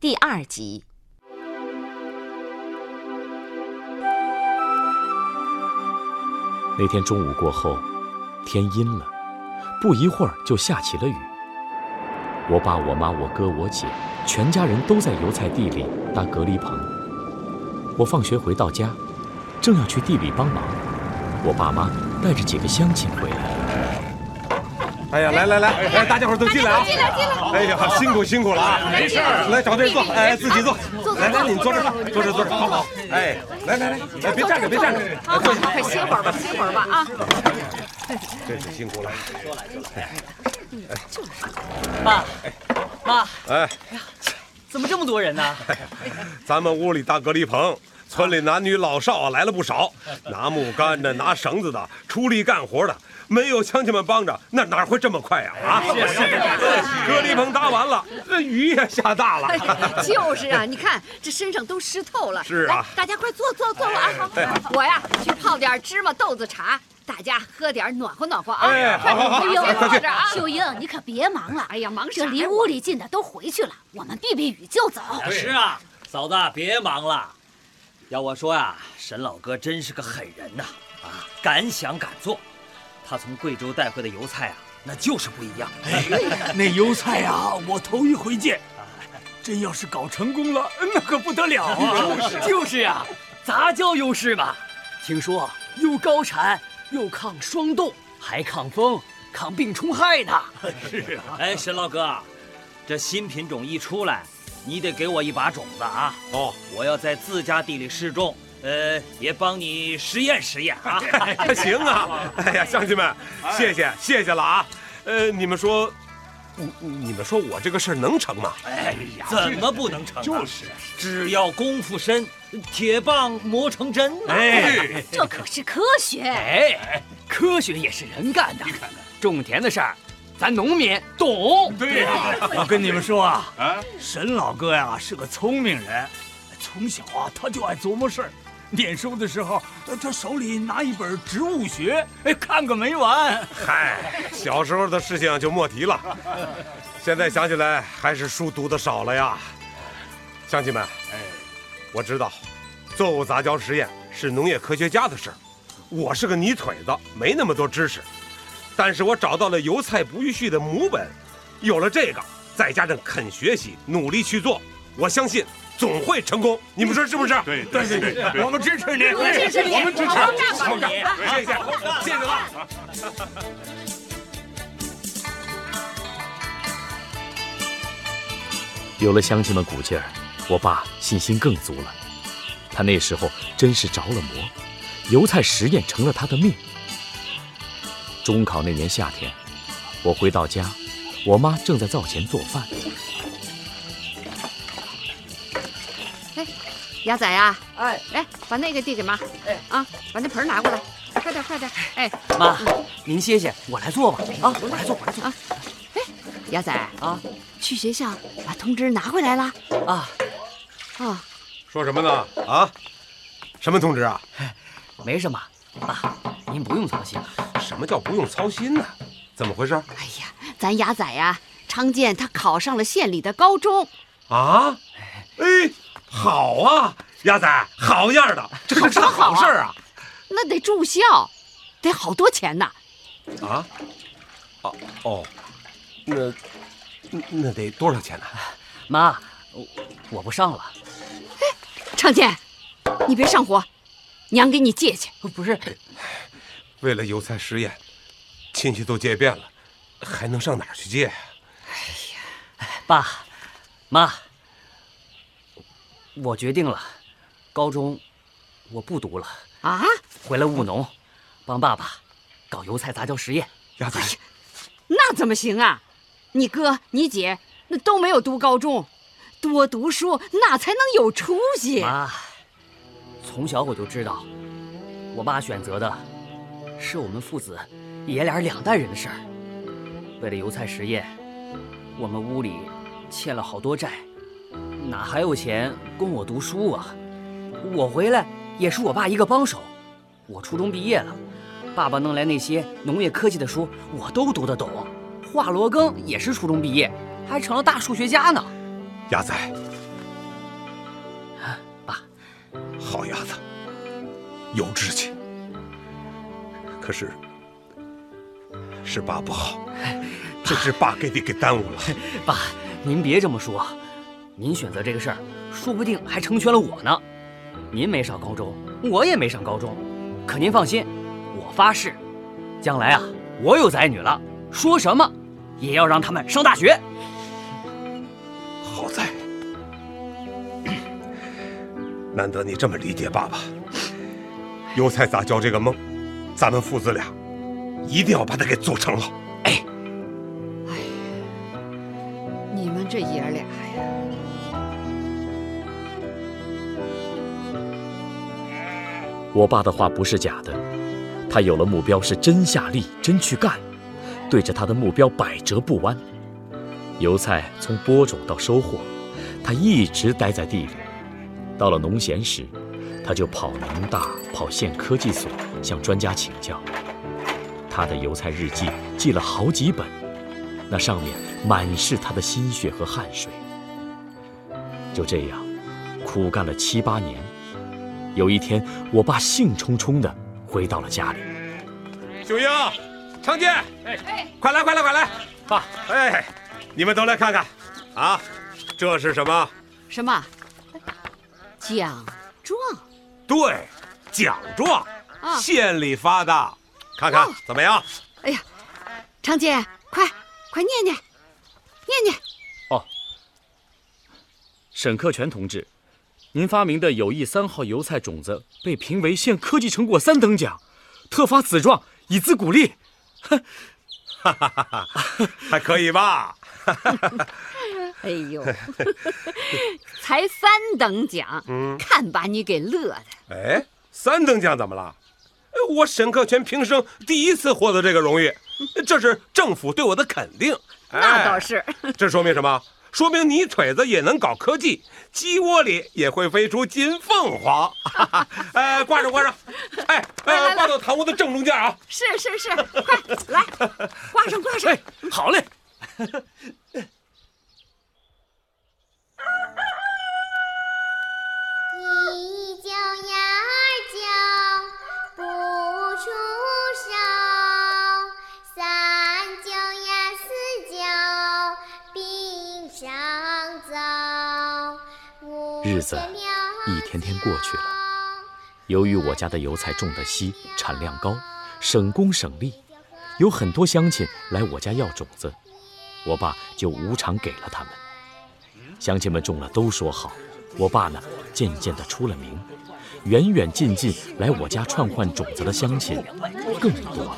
第二集。那天中午过后，天阴了，不一会儿就下起了雨。我爸、我妈、我哥、我姐，全家人都在油菜地里搭隔离棚。我放学回到家，正要去地里帮忙，我爸妈带着几个乡亲回来。哎呀，来来来，哎，大家伙都进来啊！进来进来！哎呀，辛苦辛苦了啊！没事，来找地坐，哎，自己坐。来来，你坐这，坐这坐这，好好。哎，来来来，哎，别站着，别站着，坐下。快歇会儿吧，歇会儿吧啊！真是辛苦了。哎爸，妈，哎呀，怎么这么多人呢？咱们屋里搭隔离棚，村里男女老少啊来了不少，拿木杆的，拿绳子的，出力干活的。没有乡亲们帮着，那哪会这么快呀？啊！是是，隔离棚搭完了，这雨也下大了。就是啊，你看这身上都湿透了。是啊，大家快坐坐坐啊！好，我呀去泡点芝麻豆子茶，大家喝点暖和暖和啊！哎，好好好，快坐着啊！秀英，你可别忙了。哎呀，忙这离屋里近的都回去了，我们避避雨就走。是啊，嫂子别忙了。要我说呀，沈老哥真是个狠人呐！啊，敢想敢做。他从贵州带回的油菜啊，那就是不一样。哎，那油菜啊，我头一回见。真要是搞成功了，那可不得了啊！就是就是呀，杂交优势嘛。听说又高产，又抗霜冻，还抗风、抗病虫害呢。是啊。哎，沈老哥，这新品种一出来，你得给我一把种子啊！哦，我要在自家地里试种。呃，也帮你实验实验啊！行啊！哎呀，乡亲们，谢谢谢谢了啊！呃，你们说，你你们说我这个事儿能成吗？哎呀，怎么不能成？就是，只要功夫深，铁棒磨成针。哎，这可是科学！哎，科学也是人干的。你看看，种田的事儿，咱农民懂。对呀，我跟你们说啊，啊，沈老哥呀是个聪明人，从小啊他就爱琢磨事儿。念书的时候，他手里拿一本植物学，哎，看个没完。嗨，小时候的事情就莫提了。现在想起来，还是书读的少了呀。乡亲们，哎，我知道，作物杂交实验是农业科学家的事儿，我是个泥腿子，没那么多知识。但是我找到了油菜不育序的母本，有了这个，再加上肯学习、努力去做，我相信。总会成功，你们说是不是？对对对对，我们支持你，我们支持你，我们支持你，谢谢，谢谢了。有了乡亲们鼓劲儿，我爸信心更足了。他那时候真是着了魔，油菜实验成了他的命。中考那年夏天，我回到家，我妈正在灶前做饭。鸭仔呀，哎，来把那个递给妈，哎。啊，把那盆拿过来，快点快点，哎，妈，您歇歇，我来做吧，啊，我来做，我来做。啊。哎，鸭仔。啊，去学校把通知拿回来了。啊。啊，说什么呢？啊，什么通知啊？没什么，爸，您不用操心。什么叫不用操心呢？怎么回事？哎呀，咱鸭仔呀，昌建他考上了县里的高中。啊，哎。好啊，鸭仔，好样的，这可是好事啊！那得住校，得好多钱呢。啊？哦哦，那那得多少钱呢？妈，我我不上了。哎，长建，你别上火，娘给你借去。不是，为了油菜实验，亲戚都借遍了，还能上哪儿去借呀？哎呀，爸妈。我决定了，高中我不读了啊！回来务农，帮爸爸搞油菜杂交实验。鸭仔，那怎么行啊？你哥你姐那都没有读高中，多读书那才能有出息。妈，从小我就知道，我爸选择的是我们父子爷俩两代人的事儿。为了油菜实验，我们屋里欠了好多债。哪还有钱供我读书啊？我回来也是我爸一个帮手。我初中毕业了，爸爸弄来那些农业科技的书，我都读得懂。华罗庚也是初中毕业，还成了大数学家呢。鸭仔，爸好鸭子，有志气。可是，是爸不好，这是爸给你给耽误了。爸，您别这么说，您选择这个事儿，说不定还成全了我呢。您没上高中，我也没上高中，可您放心，我发誓，将来啊，我有仔女了，说什么也要让他们上大学。好在，难得你这么理解爸爸。油菜杂交这个梦，咱们父子俩一定要把它给做成了。哎，你们这爷俩我爸的话不是假的，他有了目标是真下力、真去干，对着他的目标百折不弯。油菜从播种到收获，他一直待在地里。到了农闲时，他就跑农大、跑县科技所向专家请教。他的油菜日记记了好几本，那上面满是他的心血和汗水。就这样，苦干了七八年。有一天，我爸兴冲冲地回到了家里。秀英、常见，哎，快来，快来，快来！爸，哎，你们都来看看，啊，这是什么？什么奖状？对，奖状，啊县里发的，看看怎么样？哎呀，常姐，快快念念，念念。哦沈克全同志，您发明的友谊三号油菜种子被评为县科技成果三等奖，特发此状以资鼓励。还可以吧？哎呦，才三等奖，嗯看把你给乐的。哎，三等奖怎么了？呃我沈克全平生第一次获得这个荣誉，这是政府对我的肯定。那倒哎，是，这说明什么？说明泥腿子也能搞科技，鸡窝里也会飞出金凤凰。哎，挂上挂上，哎，呃，来来来挂到堂屋的正中间啊！是是是，快来，挂上挂上。哎，好嘞。日子一天天过去了。由于我家的油菜种得稀，产量高，省工省力，有很多乡亲来我家要种子，我爸就无偿给了他们。乡亲们种了都说好，我爸呢渐渐地出了名，远远近近来我家串换种子的乡亲更多了。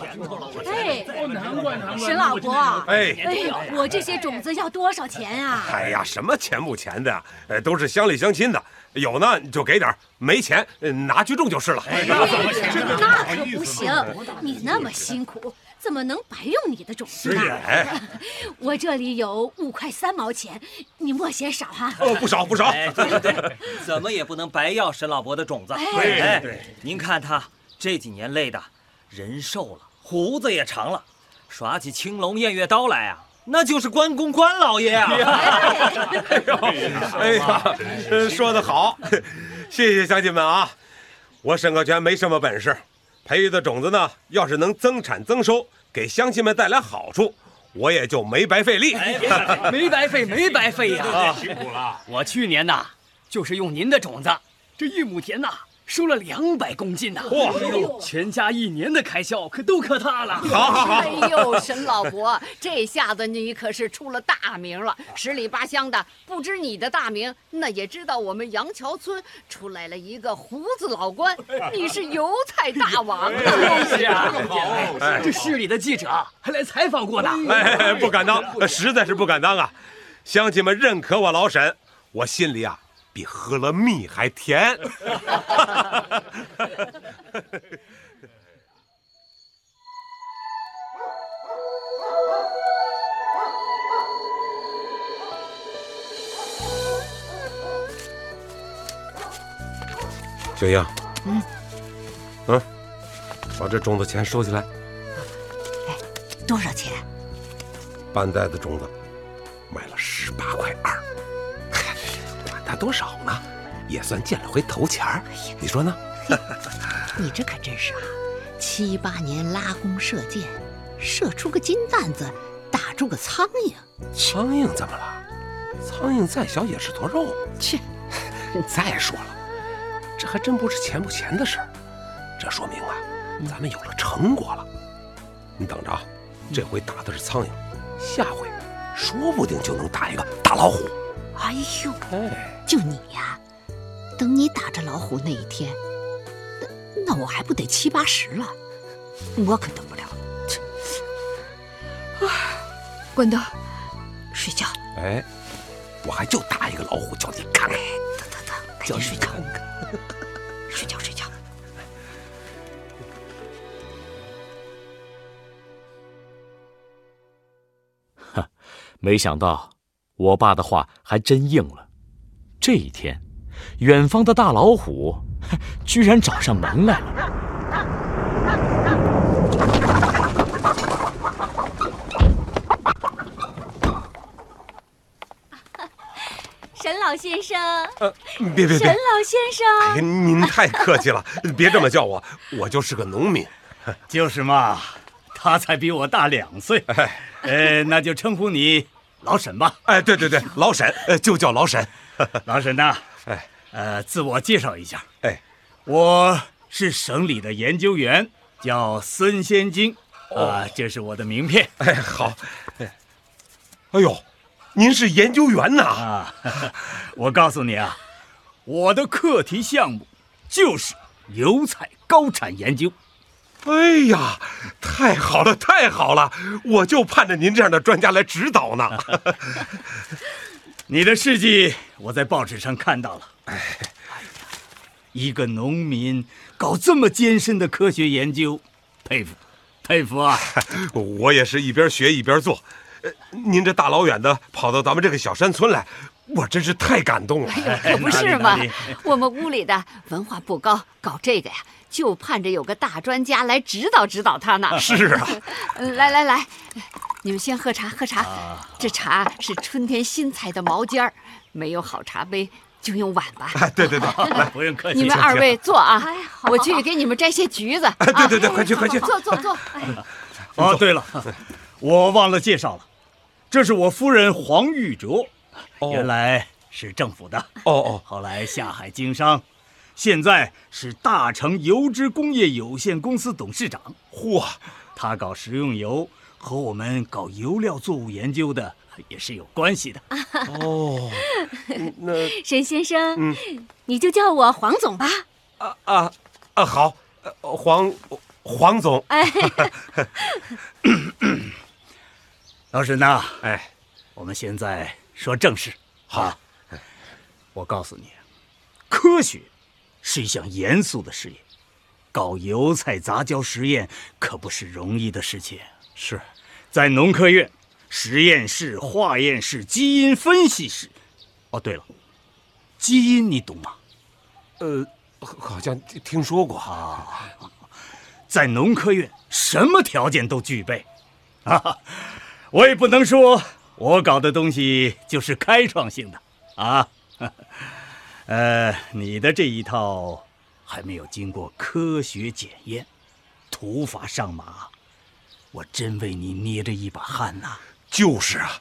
哎，沈老伯，哎，哎呦，我这些种子要多少钱啊？哎呀，什么钱不钱的，呃，都是乡里乡亲的，有呢你就给点，没钱呃拿去种就是了。那可不行，你那么辛苦，怎么能白用你的种子呢？哎，我这里有五块三毛钱，你莫嫌少哈。哦，不少不少。哎，对对对，怎么也不能白要沈老伯的种子。对哎，您看他这几年累的，人瘦了，胡子也长了，耍起青龙偃月刀来啊，那就是关公关老爷啊！哎呀，呃说得好，谢谢乡亲们啊！我沈克全没什么本事，培育的种子呢，要是能增产增收，给乡亲们带来好处，我也就没白费力。没白费，没白费呀！辛苦了。我去年呐，就是用您的种子，这一亩田呐，收了两百公斤呐！哇哎呦全家一年的开销可都可他了。好好好，哎呦，沈老伯，这下子你可是出了大名了，十里八乡的不知你的大名，那也知道我们杨桥村出来了一个胡子老官，你是油菜大王啊！是啊，这市里的记者还来采访过呢。哎，不敢当，实在是不敢当啊！乡亲们认可我老沈，我心里啊比喝了蜜还甜。小英，嗯，嗯，把这种子钱收起来。多少钱？半袋子种子，卖了十八块二，多少呢？也算见了回头钱儿。你说呢？你这可真是啊，七八年拉弓射箭，射出个金蛋子，打住个苍蝇。苍蝇怎么了？苍蝇再小也是坨肉。切！再说了，这还真不是钱不钱的事儿，这说明啊，咱们有了成果了。你等着啊，这回打的是苍蝇，下回说不定就能打一个大老虎。哎呦，哎，就你呀，等你打着老虎那一天，那那我还不得七八十了？我可等不了。了！啊，关灯，睡觉。哎，我还就打一个老虎，叫你看看。赶紧睡觉，看看。睡觉睡觉。没想到我爸的话还真应了。这一天，远方的大老虎居然找上门来了。沈老先生，呃，别别别！沈老先哎，生，您太客气了，别这么叫我，我就是个农民。就是嘛，他才比我大两岁，呃，那就称呼你老沈吧。哎，对对对，老沈，呃，就叫老沈。老沈呐，哎，呃，自我介绍一下，哎，我是省里的研究员，叫孙先金，啊，这是我的名片哎，好。哎，哎呦，您是研究员呐？啊。我告诉你啊，我的课题项目就是油菜高产研究。哎呀，太好了，太好了！我就盼着您这样的专家来指导呢。你的事迹我在报纸上看到了。哎呀，一个农民搞这么艰深的科学研究，佩服，佩服啊！我也是一边学一边做。呃，您这大老远的跑到咱们这个小山村来，我真是太感动了。可不是嘛我们屋里的文化不高，搞这个呀，就盼着有个大专家来指导指导他呢。是啊，呃 来来来，你们先喝茶，喝茶。啊这茶是春天新采的毛尖儿，没有好茶杯就用碗吧。哎，对对对，来，不用客气。你们二位坐啊我去给你们摘些橘子。哎，对对对，啊快去快去。坐坐坐。哦，对了，我忘了介绍了，这是我夫人黄玉卓，原来是政府的，哦哦，后来下海经商，现在是大成油脂工业有限公司董事长。嚯，他搞食用油，和我们搞油料作物研究的也是有关系的。哦，那 沈先生，嗯你就叫我黄总吧。啊啊啊，好，呃黄黄总，哎，老沈呐，哎，我们现在说正事。好啊，我告诉你，科学是一项严肃的事业，搞油菜杂交实验可不是容易的事情。是，在农科院、实验室、化验室、基因分析室。哦，对了，基因你懂吗？呃，好像听说过。啊，在农科院什么条件都具备，啊，我也不能说我搞的东西就是开创性的啊，呃，你的这一套还没有经过科学检验，土法上马，我真为你捏着一把汗呐、就是啊，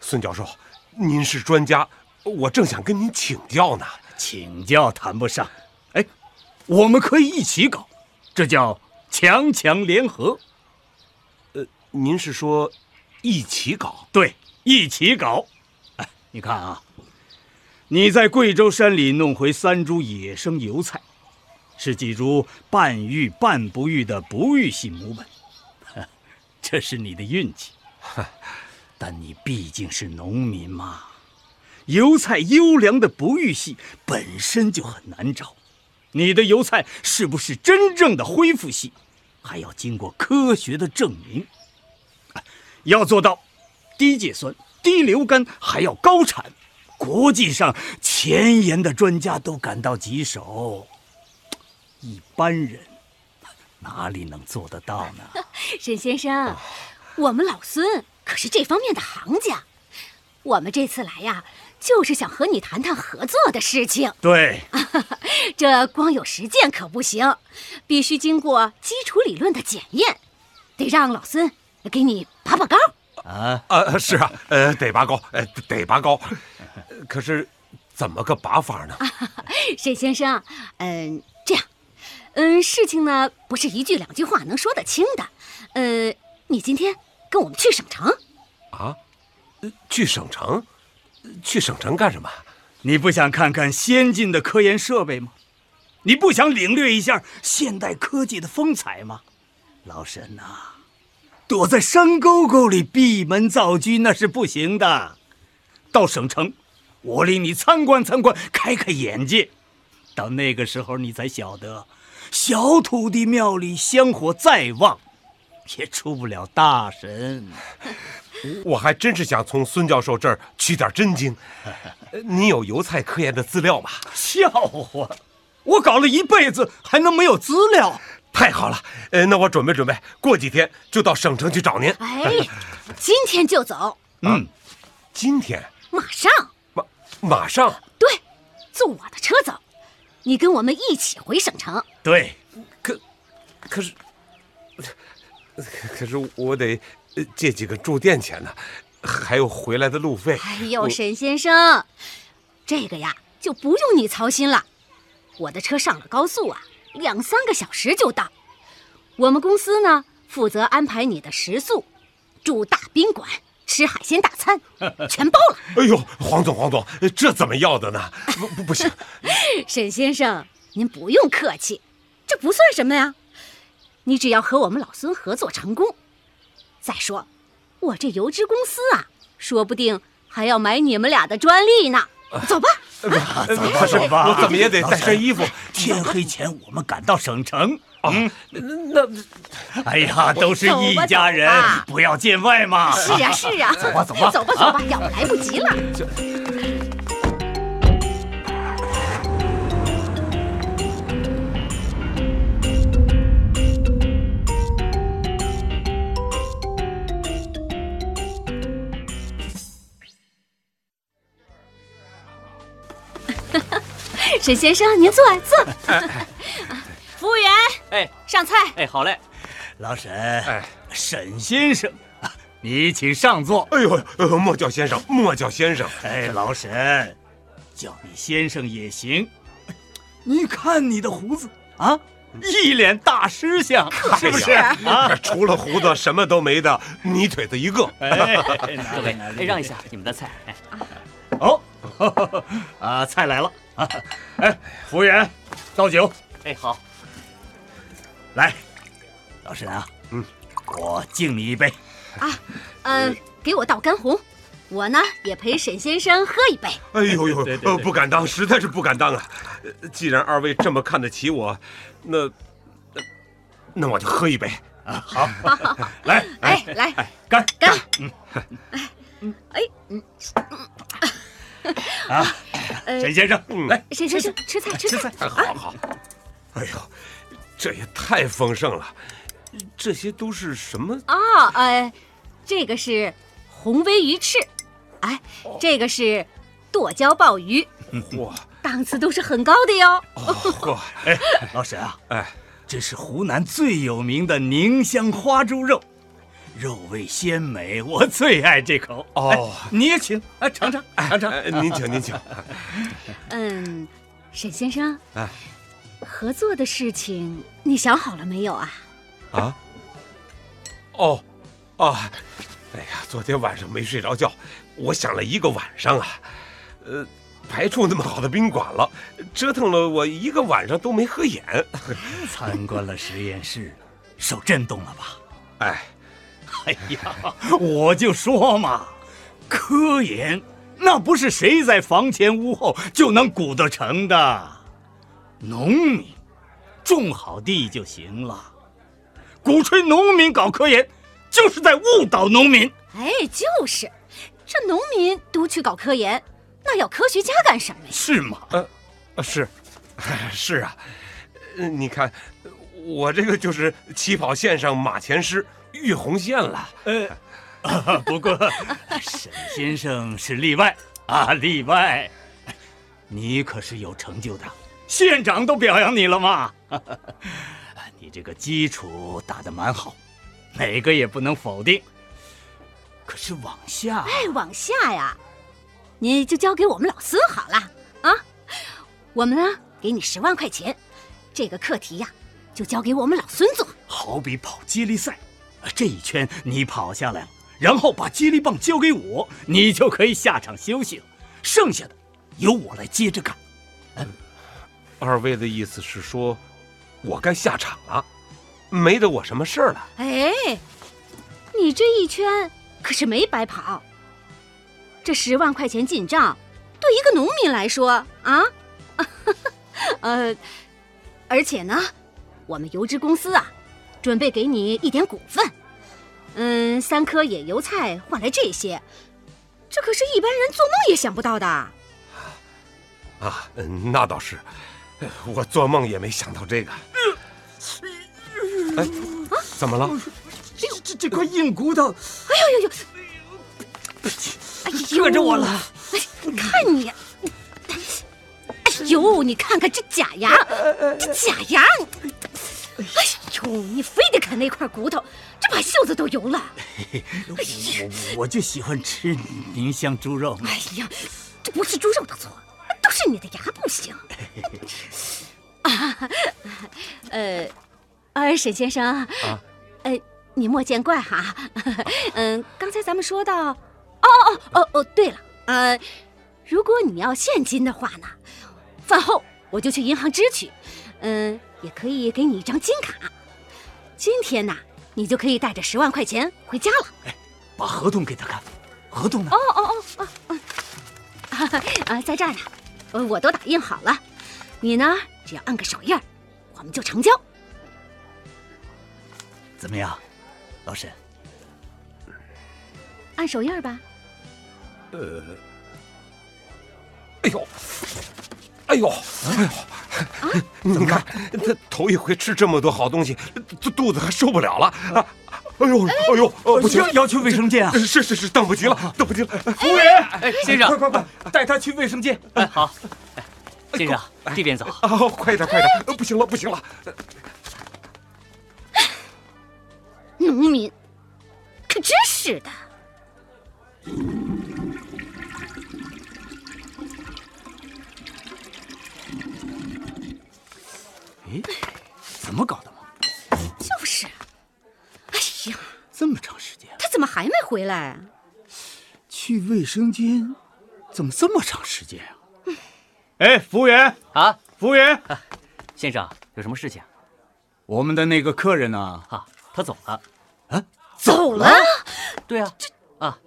孙教授，您是专家，我正想跟您请教呢。请教谈不上，哎，我们可以一起搞，这叫强强联合。呃您是说一起搞？对，一起搞。哎，你看啊，你在贵州山里弄回三株野生油菜，是几株半育半不育的不育系母本，呵 这是你的运气。但你毕竟是农民嘛，油菜优良的不育系本身就很难找，你的油菜是不是真正的恢复系，还要经过科学的证明。要做到低芥酸、低硫苷，还要高产，国际上前沿的专家都感到棘手，一般人哪里能做得到呢？沈先生，我们老孙可是这方面的行家。我们这次来呀，就是想和你谈谈合作的事情。对，这光有实践可不行，必须经过基础理论的检验，得让老孙给你拔拔高。啊，啊，是啊，呃，得拔高，呃，得拔高。可是，怎么个拔法呢？沈先生，嗯，这样，嗯，事情呢不是一句两句话能说得清的。呃，你今天跟我们去省城。啊，呃去省城？去省城干什么？你不想看看先进的科研设备吗？你不想领略一下现代科技的风采吗？老沈呐、躲在山沟沟里闭门造车那是不行的。到省城，我领你参观参观，开开眼界。到那个时候，你才晓得，小土地庙里香火再旺，也出不了大神。我还真是想从孙教授这儿取点真经。呃 你有油菜科研的资料吗？笑话，我搞了一辈子，还能没有资料？太好了，呃，那我准备准备，过几天就到省城去找您。哎，今天就走，嗯，今天马上。马马上对，坐我的车走，你跟我们一起回省城。对，可可是可是我得呃借几个住店钱呢，还有回来的路费。哎呦，沈先生，这个呀就不用你操心了。我的车上了高速啊，两三个小时就到。我们公司呢负责安排你的食宿，住大宾馆，吃海鲜大餐，全包了。哎呦，黄总，黄总，这怎么要的呢？不不不行，沈先生，您不用客气，这不算什么呀。你只要和我们老孙合作成功，再说，我这油脂公司啊，说不定还要买你们俩的专利呢。走吧，走吧，走吧，我怎么也得带身衣服。天黑前我们赶到省城。嗯，那哎呀，都是一家人不要见外嘛。是啊是啊，走吧走吧走吧走吧，要不来不及了。沈先生，您坐坐。哎上菜。哎，好嘞。老沈，哎沈先生，你请上座。哎呦，呃莫叫先生，莫叫先生。哎，老沈，叫你先生也行。你看你的胡子啊，一脸大师相，是不是？除了胡子什么都没的，泥腿子一个。哎，各位，哎，让一下你们的菜。哎，哦，啊，菜来了。哎，服务员，倒酒。哎，好。来，老沈啊，嗯，我敬你一杯。啊，嗯、给我倒干红，我呢也陪沈先生喝一杯。哎呦呦，对对对呃不敢当，实在是不敢当啊！呃既然二位这么看得起我，那呃那我就喝一杯。啊，好，好来，哎，来，干干！嗯哎，嗯，啊，呃沈先生，嗯来，沈先生吃菜吃菜。哎，好好。哎呦，这也太丰盛了！这些都是什么？啊，呃，这个是红尾鱼翅，哎，这个是剁椒鲍鱼，哇，档次都是很高的哟。嚯！哎，老沈啊，哎，这是湖南最有名的宁乡花猪肉，肉味鲜美，我最爱这口。哦哎你也请，哎，尝尝，尝尝。哎您请，您请。嗯，沈先生，哎，合作的事情你想好了没有啊？啊？哦，啊！哎呀，昨天晚上没睡着觉，我想了一个晚上啊，呃，排出那么好的宾馆了，折腾了我一个晚上都没合眼。参观了实验室，受震动了吧？哎，哎呀，我就说嘛，科研那不是谁在房前屋后就能鼓得成的。农民种好地就行了，鼓吹农民搞科研，就是在误导农民。哎，就是，这农民都去搞科研，那要科学家干什么呀？是吗？呃，是，是啊，呃你看，我这个就是起跑线上马前师，越红线了。呃，不过沈先生是例外啊，例外，你可是有成就的，县长都表扬你了吗？你这个基础打得蛮好，哪个也不能否定。可是往下，哎，往下呀，你就交给我们老孙好了啊。我们呢，给你十万块钱，这个课题呀，就交给我们老孙做。好比跑接力赛，这一圈你跑下来了，然后把接力棒交给我，你就可以下场休息了。剩下的由我来接着干。二位的意思是说，我该下场了，没得我什么事儿了。哎，你这一圈可是没白跑。这十万块钱进账，对一个农民来说啊，呃，而且呢，我们油脂公司啊，准备给你一点股份。嗯，三颗野油菜换来这些，这可是一般人做梦也想不到的。啊，嗯，那倒是，我做梦也没想到这个。哎，怎么了？这这这块硬骨头，哎呦呦呦！哎呦，硌着我了！哎，看你，哎呦，你看看这假牙，这假牙！哎呦，你非得啃那块骨头，这把袖子都油了。我我就喜欢吃宁乡猪肉。哎呀，这不是猪肉的错，都是你的牙不行。啊，呃，呃，沈先生，啊，呃，你莫见怪哈。嗯，刚才咱们说到，哦哦哦哦哦，对了，呃，如果你要现金的话呢，饭后我就去银行支取，嗯，也可以给你一张金卡。今天呢，你就可以带着十万块钱回家了。哎，把合同给他看，合同呢？哦哦哦哦哦，啊 啊，在这儿呢，呃我都打印好了。你呢，只要按个手印儿，我们就成交。怎么样，老沈？按手印儿吧。呃，哎呦，哎呦，哎呦，啊你看他头一回吃这么多好东西，肚肚子还受不了了啊！哎呦，哎呦，哦不行要，要去卫生间啊！是是是，等不及了，等不及了。服务员，哎，先生，快快快，带他去卫生间。哎，好，哎先生，这边走。啊，快点快点，呃不行了不行了。农民，可真是的。哎，怎么搞的回来啊？去卫生间，怎么这么长时间啊？哎，服务员啊，服务员，先生，有什么事情？我们的那个客人呢？啊，他走了。啊，走了。对啊，啊，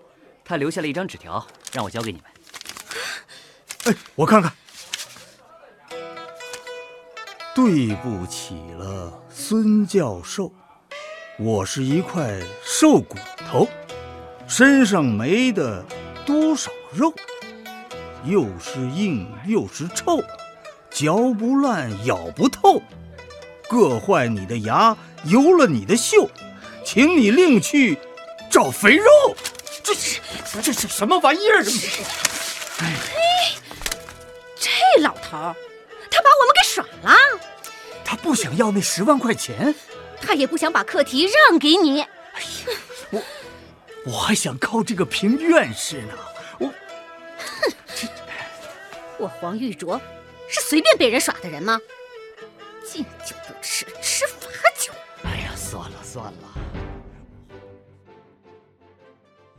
他留下了一张纸条，让我交给你们。哎，我看看。对不起了，孙教授，我是一块瘦骨头，身上没的多少肉，又是硬又是臭，嚼不烂咬不透，硌坏你的牙，油了你的袖，请你另去找肥肉。这是这是什么玩意儿？这老头儿，他把我们给耍了，他不想要那十万块钱，他也不想把课题让给你。我还想靠这个评院士呢。我哼我黄玉卓是随便被人耍的人吗？敬酒不吃吃罚酒。哎呀，算了算了，